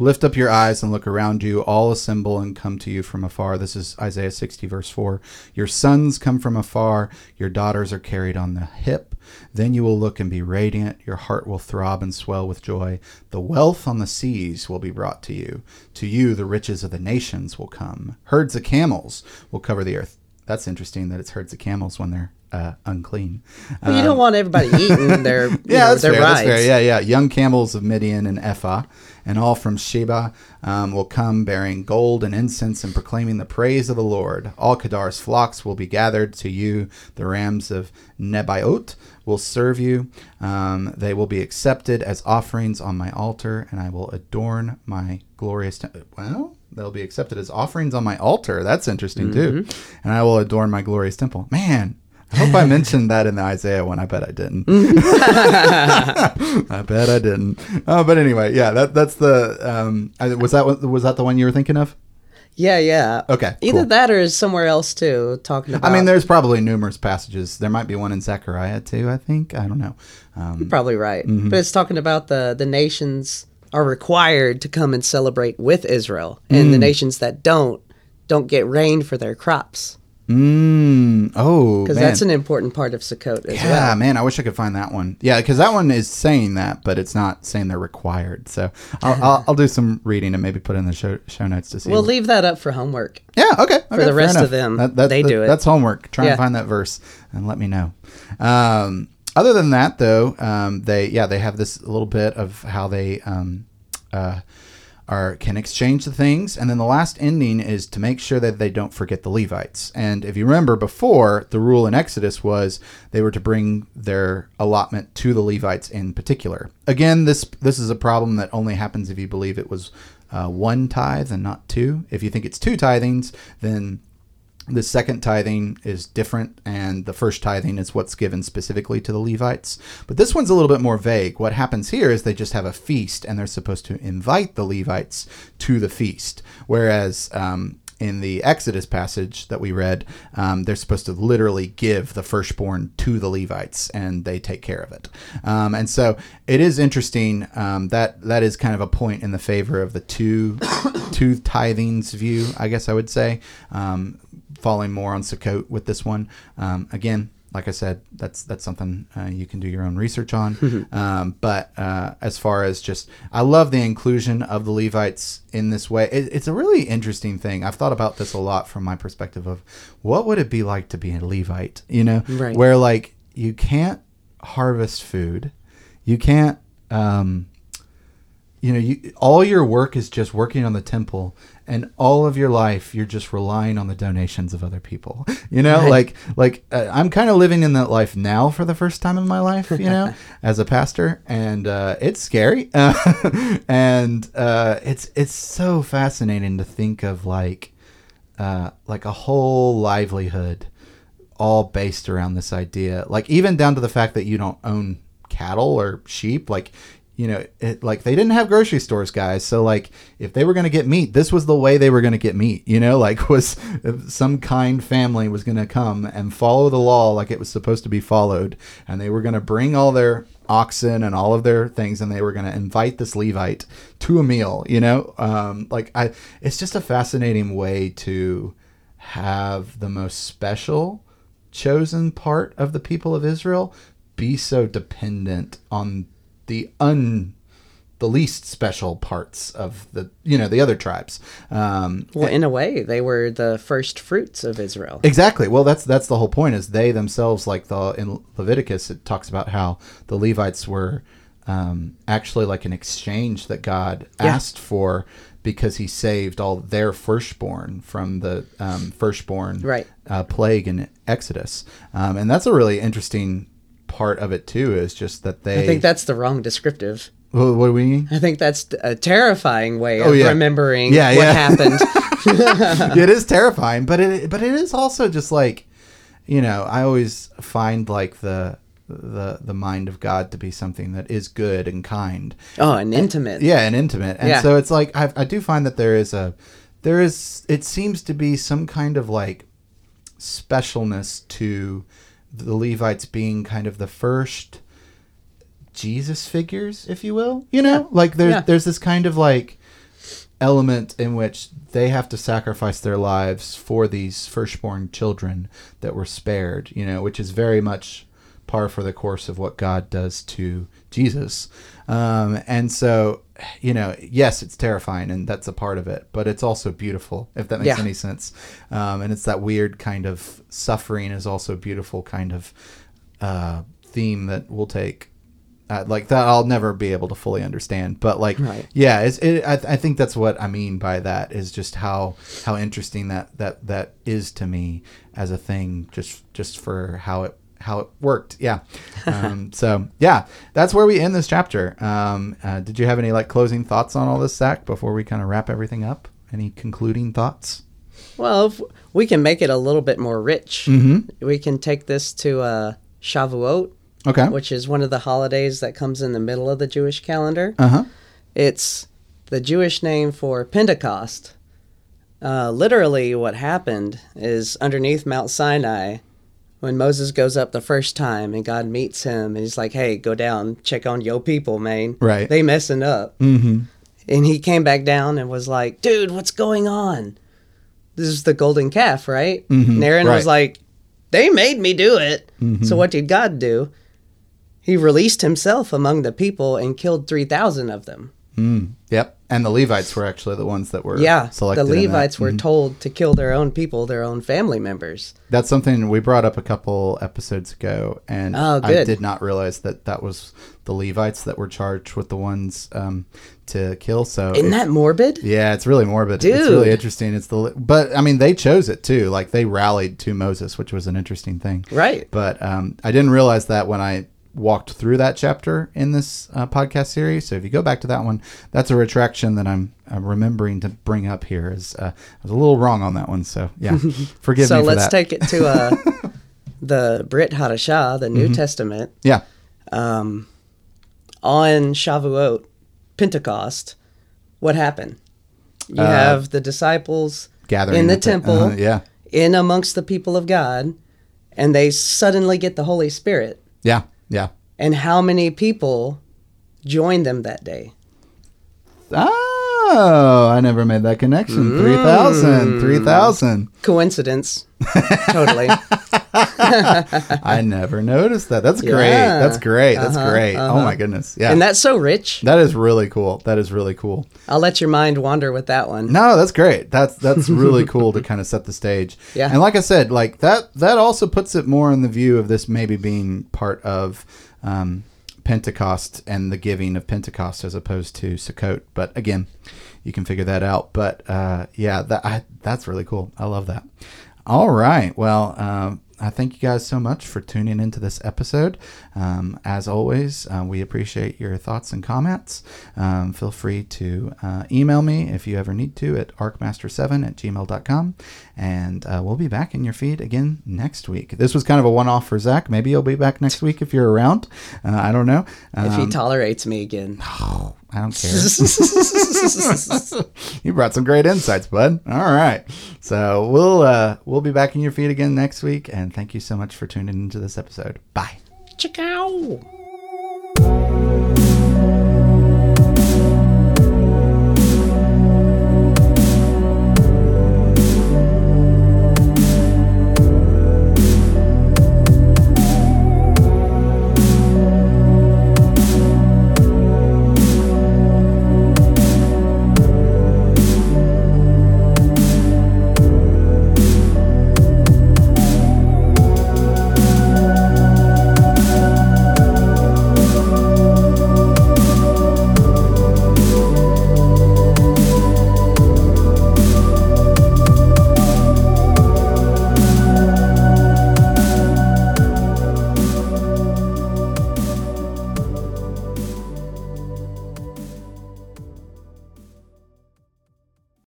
Lift up your eyes and look around you. All assemble and come to you from afar. This is Isaiah 60, verse 4. Your sons come from afar. Your daughters are carried on the hip. Then you will look and be radiant. Your heart will throb and swell with joy. The wealth on the seas will be brought to you. To you, the riches of the nations will come. Herds of camels will cover the earth. That's interesting that it's herds of camels when they're uh, unclean. Well, you don't want everybody <laughs> eating their Um, Yeah, know, their fair. rides. Fair. Yeah, yeah. Young camels of Midian and Ephah, and all from Sheba um, will come bearing gold and incense and proclaiming the praise of the Lord. All Kedar's flocks will be gathered to you. The rams of Nebaioth will serve you. Um, they will be accepted as offerings on my altar, and I will adorn my glorious. Te- well, they'll be accepted as offerings on my altar. That's interesting too. And I will adorn my glorious temple. Man, I hope I mentioned that in the Isaiah one. I bet I didn't. <laughs> I bet I didn't. Oh, but anyway, yeah, that that's the um. I- Was that was that the one you were thinking of? Yeah, yeah. Okay, Either cool. that or is somewhere else too, talking about. I mean, there's probably numerous passages. There might be one in Zechariah too. I think. I don't know. Um, You're probably right, Mm-hmm. but it's talking about the the nations are required to come and celebrate with Israel, and the nations that don't don't get rain for their crops. Mm, oh, Because that's an important part of Sukkot as yeah, well. man. I wish I could find that one. Yeah, because that one is saying that, but it's not saying they're required. So I'll, I'll, I'll do some reading and maybe put in the show show notes to see. We'll leave that up for homework. yeah, okay. okay, the rest enough. of them, That- that- they that- do it. That's homework. Try Yeah. and find that verse and let me know. Um, other than that, though, um, they yeah they have this little bit of how they um, uh, are can exchange the things, and then the last ending is to make sure that they don't forget the Levites. And if you remember before, the rule in Exodus was they were to bring their allotment to the Levites in particular. Again, this this is a problem that only happens if you believe it was uh, one tithe and not two. If you think it's two tithings, then the second tithing is different, and the first tithing is what's given specifically to the Levites. But this one's a little bit more vague. What happens here is they just have a feast, and they're supposed to invite the Levites to the feast. Whereas um, in the Exodus passage that we read, um, they're supposed to literally give the firstborn to the Levites, and they take care of it. Um, and so it is interesting um, that that is kind of a point in the favor of the two <coughs> two tithings view, I guess I would say. Falling more on Sukkot with this one. Um, again, like I said, that's that's something uh, you can do your own research on. <laughs> um, but uh, as far as just, I love the inclusion of the Levites in this way. It, it's a really interesting thing. I've thought about this a lot from my perspective of what would it be like to be a Levite. You know, Right. where like you can't harvest food, you can't. Um, you know you all your work is just working on the temple and all of your life you're just relying on the donations of other people. <laughs> You know Right. like like uh, i'm kind of living in that life now for the first time in my life you know <laughs> as a pastor and uh, it's scary. <laughs> And uh, it's it's so fascinating to think of like uh, like a whole livelihood all based around this idea. Like even down to the fact that you don't own cattle or sheep like you know it, like they didn't have grocery stores guys. So like if they were going to get meat this was the way they were going to get meat you know? <laughs> Like was some kind family was going to come and follow the law like it was supposed to be followed and they were going to bring all their oxen and all of their things and they were going to invite this levite to a meal you know? Um, like i it's just a fascinating way to have the most special chosen part of the people of Israel be so dependent on the un the least special parts of the you know the other tribes um Well, in a way, they were the first fruits of Israel. Exactly. Well, that's that's the whole point. Is they themselves, like the in Leviticus, it talks about how the Levites were um, actually like an exchange that God Yeah. asked for because He saved all their firstborn from the um, firstborn Right. uh, plague in Exodus, um, and that's a really interesting part of it too. Is just that they. I think that's the wrong descriptive. What, what do we mean? I think that's a terrifying way oh, of Oh, yeah. remembering Yeah, what yeah. happened. <laughs> it is terrifying, but it but it is also just like, you know, I always find like the the the mind of God to be something that is good and kind. oh, and intimate. Yeah, and intimate. And Yeah. so it's like I I do find that there is a there is it seems to be some kind of like specialness to the Levites being kind of the first Jesus figures, if you will. You know, like there's Yeah. there's this kind of like element in which they have to sacrifice their lives for these firstborn children that were spared, you know, which is very much par for the course of what God does to Jesus. Um, and so, you know, yes, it's terrifying and that's a part of it, but it's also beautiful, if that makes Yeah. any sense. Um, and it's that weird kind of suffering is also beautiful kind of uh, theme that we'll take. Uh, like that, I'll never be able to fully understand. But like, Right. yeah, it's, it, I, I think that's what I mean by that is just how how interesting that that that is to me as a thing, just just for how it how it worked. Yeah. Um, <laughs> so yeah, that's where we end this chapter. Um, uh, did you have any like closing thoughts on all this, Zach, before we kind of wrap everything up? Any concluding thoughts? Well, if we can make it a little bit more rich. Mm-hmm. We can take this to uh, Shavuot, Okay. which is one of the holidays that comes in the middle of the Jewish calendar. Uh huh. It's the Jewish name for Pentecost. Uh, literally, what happened is underneath Mount Sinai, when Moses goes up the first time and God meets him and he's like, "Hey, go down, check on your people, man. Right. They messing up." Mm-hmm. And he came back down and was like, "Dude, what's going on?" This is the golden calf, right? Mhm, And Aaron was like, "They made me do it." Mhm. So what did God do? He released himself among the people and killed 3,000 of them. Mm. Yep. And the Levites were actually the ones that were Yeah, selected. the. Levites were Mhm. told to kill their own people, their own family members. That's something we brought up a couple episodes ago, and Oh, I did not realize that that was the Levites that were charged with the ones um, to kill. So Isn't that morbid? Yeah, it's really morbid. It's really interesting. It's the but I mean they chose it too. Like they rallied to Moses, which was an interesting thing. Right. But um, I didn't realize that when I walked through that chapter in this uh, podcast series. So if you go back to that one, that's a retraction that I'm, I'm remembering to bring up here. Is uh, I was a little wrong on that one. So yeah, <laughs> forgive so me So let's that. take it to uh, <laughs> the Brit Hadashah, the Mm-hmm. New Testament. yeah. Um, on Shavuot, Pentecost, what happened? You Uh, have the disciples Gathering in the temple, uh-huh, yeah. in amongst the people of God, and they suddenly get the Holy Spirit. Yeah. Yeah. And how many people joined them that day? Uh, Oh, I never made that connection. Mm. 3,000. 3,000. Coincidence. <laughs> totally. <laughs> I never noticed that. That's great. Yeah. That's great. That's Uh-huh, great. Oh uh-huh. my goodness. Yeah. And that's so rich. that is really cool. That is really cool. I'll let your mind wander with that one. No, that's great. That's that's <laughs> really cool to kind of set the stage. Yeah. And like I said, like that that also puts it more in the view of this maybe being part of um, Pentecost and the giving of Pentecost as opposed to Sukkot. But again, you can figure that out. But uh, yeah, that I, that's really cool. I love that. All right. Well, um, I thank you guys so much for tuning into this episode. Um, as always, uh, we appreciate your thoughts and comments. Um, feel free to uh, email me if you ever need to at arcmaster7 at gmail.com. And uh, we'll be back in your feed again next week. This was kind of a one off for Zach. Maybe you'll be back next week if you're around. Uh, I don't know. if he Um, tolerates me again. <sighs> I don't care. <laughs> you brought some great insights, bud. All right. So we'll uh, we'll be back in your feed again next week, and thank you so much for tuning into this episode. Bye. Tchau!